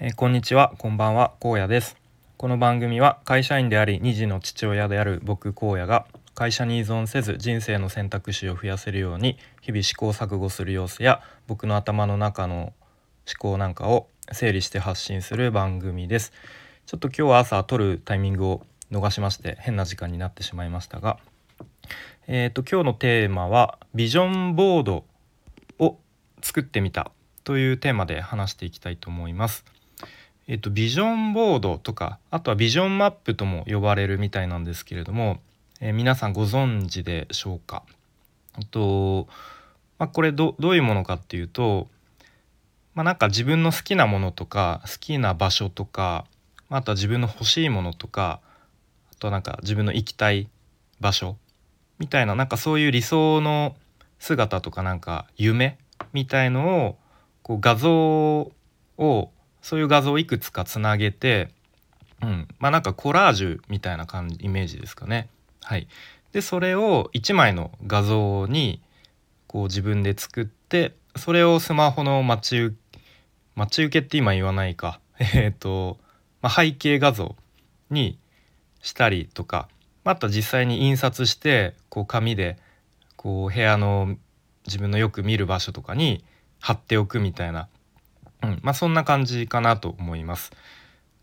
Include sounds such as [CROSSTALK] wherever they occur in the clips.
えーこんにちは、こんばんは、荒野です。この番組は会社員であり、2児の父親である僕荒野が会社に依存せず人生の選択肢を増やせるように日々試行錯誤する様子や僕の頭の中の思考なんかを整理して発信する番組です。ちょっと今日は朝撮るタイミングを逃しまして変な時間になってしまいましたが、えー、と今日のテーマはビジョンボードを作ってみたというテーマで話していきたいと思います。えっと、ビジョンボードとかあとはビジョンマップとも呼ばれるみたいなんですけれども、えー皆さんご存知でしょうか？あと、まあ、これどどういうものかっていうと、まあ、なんか自分の好きなものとか好きな場所とかああとは自分の欲しいものとかあとはなんか自分の行きたい場所みたいななんかそういう理想の姿とかなんか夢みたいのをこう画像をそういう画像をいくつかつなげて、うん、まあなんかコラージュみたいな感じイメージですかね。はい、でそれを1枚の画像にこう自分で作ってそれをスマホの待ち受け待ち受けって今言わないか。[LAUGHS] えっ、と、まあ、背景画像にしたりとかまた実際に印刷してこう紙でこう部屋の自分のよく見る場所とかに貼っておくみたいな、うん、まあそんな感じかなと思います。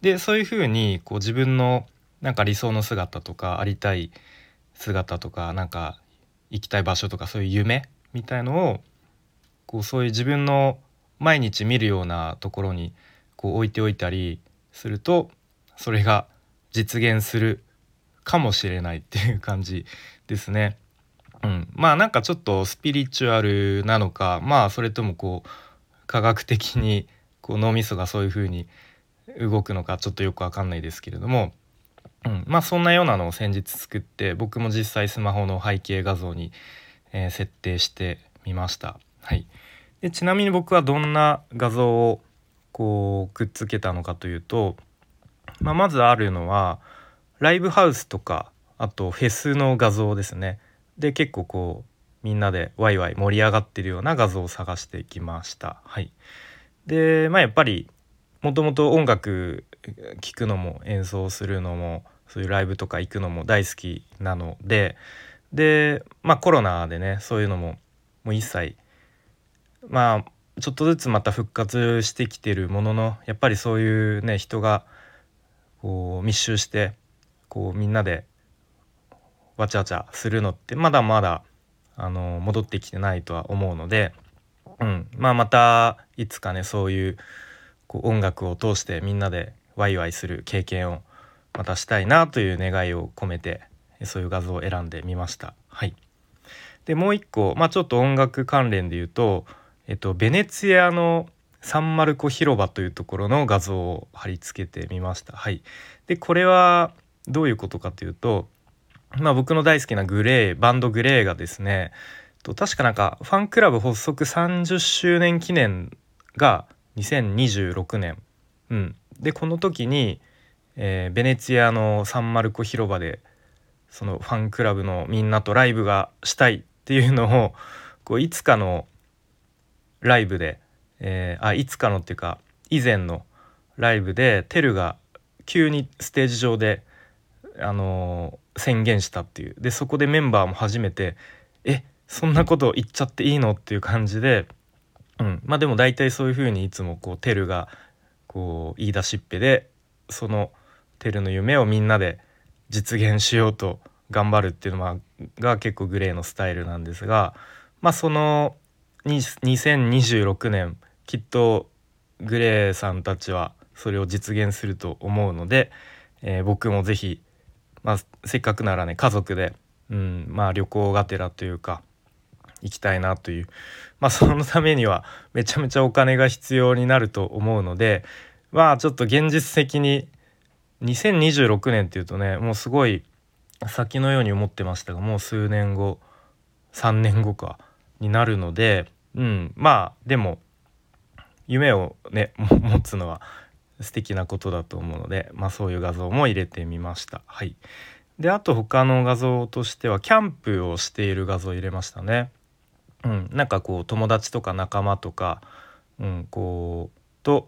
でそういうふうにこう自分のなんか理想の姿とかありたい姿とかなんか行きたい場所とかそういう夢みたいのをこうそういう自分の毎日見るようなところにこう置いておいたりするとそれが実現するかもしれないっていう感じですね。うん、まあなんかちょっとスピリチュアルなのかまあそれともこう科学的にこう脳みそがそういう風に動くのかちょっとよくわかんないですけれども、うん、まあそんなようなのを先日作って僕も実際スマホの背景画像に、えー設定してみました。はい、でちなみに僕はどんな画像をこうくっつけたのかというと、まあ、まずあるのはライブハウスとかあとフェスの画像ですね。で結構こうみんなでワイワイ盛り上がってるような画像を探してきました。はい、でまあやっぱりもともと音楽聴くのも演奏するのもそういうライブとか行くのも大好きなのででまあコロナでねそういうのももう一切まあちょっとずつまた復活してきてるもののやっぱりそういうね人がこう密集してこうみんなでわちゃわちゃするのってまだまだあの戻ってきてないとは思うので、うん、まあまたいつかねそういうこう音楽を通してみんなでワイワイする経験をまたしたいなという願いを込めてそういう画像を選んでみました。はい、でもう一個、まあ、ちょっと音楽関連で言うと、えっと、ベネツィアのサンマルコ広場というところの画像を貼り付けてみました。はい、でこれはどういうことかというと、まあ、僕の大好きなグレーバンドグレーがですねと確かなんかファンクラブ発足30周年記念が2026年、うん、でこの時に、えーベネツィアのサンマルコ広場でそのファンクラブのみんなとライブがしたいっていうのを [LAUGHS] こういつかのライブで、えーあいつかのっていうか以前のライブでテルが急にステージ上で、あの宣言したっていうでそこでメンバーも初めて「えそんなこと言っちゃっていいの?」っていう感じで、うん、まあでも大体そういうふうにいつもこうテルがこう言い出しっぺでそのテルの夢をみんなで実現しようと頑張るっていうのが結構グレーのスタイルなんですがまあその2026年きっとグレーさんたちはそれを実現すると思うので、えー僕もぜひ、まあ、せっかくならね家族で、うん、まあ旅行がてらというか行きたいなという。まあそのためにはめちゃめちゃお金が必要になると思うのでまあちょっと現実的に2026年っていうとねもうすごい先のように思ってましたがもう数年後3年後かになるのでうんまあでも夢をね [LAUGHS] 持つのは素敵なことだと思うので、まあ、そういう画像も入れてみました。はい、であと他の画像としてはキャンプをしている画像を入れましたね。うん、なんかこう友達とか仲間とか、うん、こうと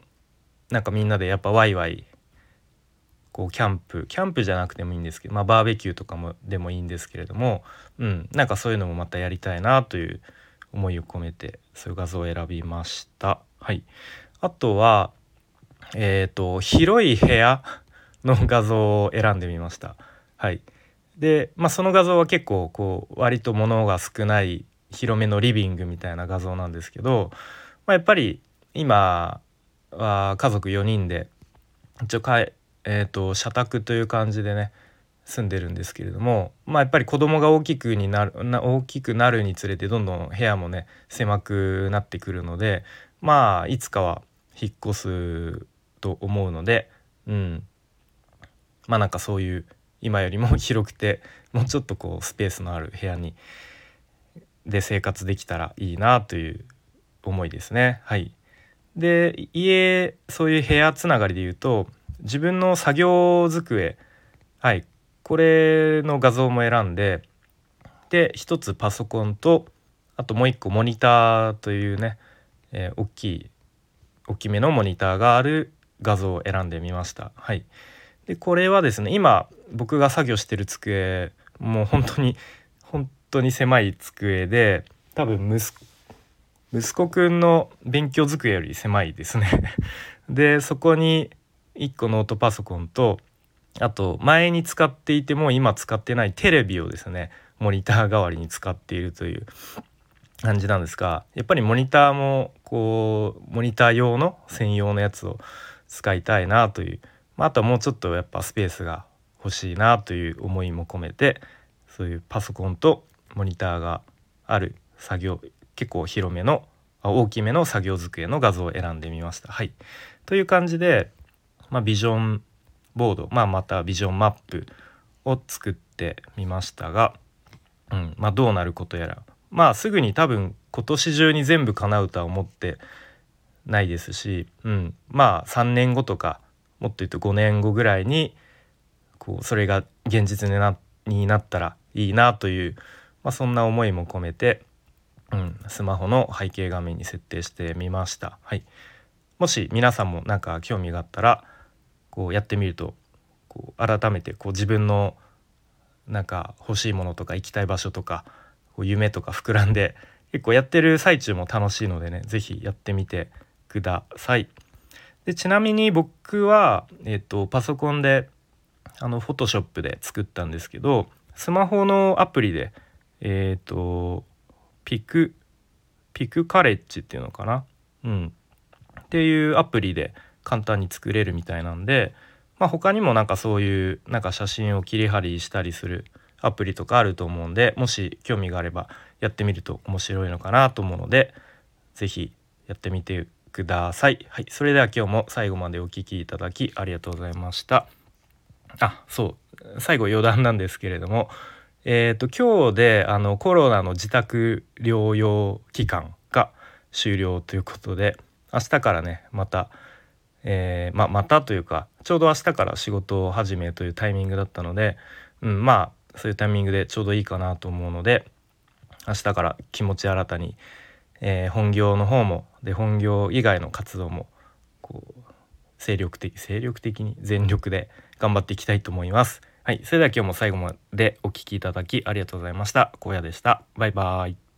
なんかみんなでやっぱワイワイこうキャンプキャンプじゃなくてもいいんですけど、まあ、バーベキューとかもでもいいんですけれども、うん、なんかそういうのもまたやりたいなという思いを込めてそういう画像を選びました。はい、あとはえっ、ー、と広い部屋の画像を選んでみました。はい、で、まあ、その画像は結構こう割と物が少ない広めのリビングみたいな画像なんですけど、まあ、やっぱり今は家族4人で一応かえ、えーと、社宅という感じでね住んでるんですけれどもまあやっぱり子供が大きくになるな大きくなるにつれてどんどん部屋もね狭くなってくるのでまあいつかは引っ越すと思うのでうん。まあなんかそういう今よりも広くて [LAUGHS] もうちょっとこうスペースのある部屋にで生活できたらいいなという思いですね。はい、で家そういう部屋つながりで言うと自分の作業机はい。これの画像も選んでで一つパソコンとあともう一個モニターというね、えー、大きい大きめのモニターがある画像を選んでみました。はい、でこれはですね今僕が作業してる机もう本当に本当に狭い机で多分息子くんの勉強机より狭いですね [LAUGHS] でそこに1個ノートパソコンとあと前に使っていても今使ってないテレビをですねモニター代わりに使っているという感じなんですがやっぱりモニターもこうモニター用の専用のやつを使いたいなという、まあ、あとはもうちょっとやっぱスペースが欲しいなという思いも込めてそういうパソコンとモニターがある作業結構広めの大きめの作業机の画像を選んでみました。はい、という感じで、まあ、ビジョンボード、まあ、またビジョンマップを作ってみましたが、うん。まあ、どうなることやら。まあすぐに多分今年中に全部叶うとは思ってないですし、うん、まあ3年後とかもっと言うと5年後ぐらいにこうそれが現実になになったらいいなという、まあ、そんな思いも込めて、うん、スマホの背景画面に設定してみました。はい、もし皆さんもなんか興味があったらこうやってみるとこう改めてこう自分のなんか欲しいものとか行きたい場所とかこう夢とか膨らんで結構やってる最中も楽しいのでね是非やってみてください。でちなみに僕は、えーと、パソコンであのフォトショップで作ったんですけどスマホのアプリでえっ、とピクピクカレッジっていうのかな？うんっていうアプリで簡単に作れるみたいなんで、まあ、他にもなんかそういうなんか写真を切り貼りしたりするアプリとかあると思うんでもし興味があればやってみると面白いのかなと思うので是非やってみてください。はい、それでは今日も最後までお聴きいただきありがとうございました。あそう最後余談なんですけれどもえっ、ー、と今日であのコロナの自宅療養期間が終了ということで明日からねまた、えー、ままたというかちょうど明日から仕事を始めというタイミングだったので、うん、まあそういうタイミングでちょうどいいかなと思うので明日から気持ち新たに、えー、本業の方もで本業以外の活動もこう精力的精力的に全力で頑張っていきたいと思います。はい、それでは今日も最後までお聴きいただきありがとうございました。荒野でした。バイバーイ。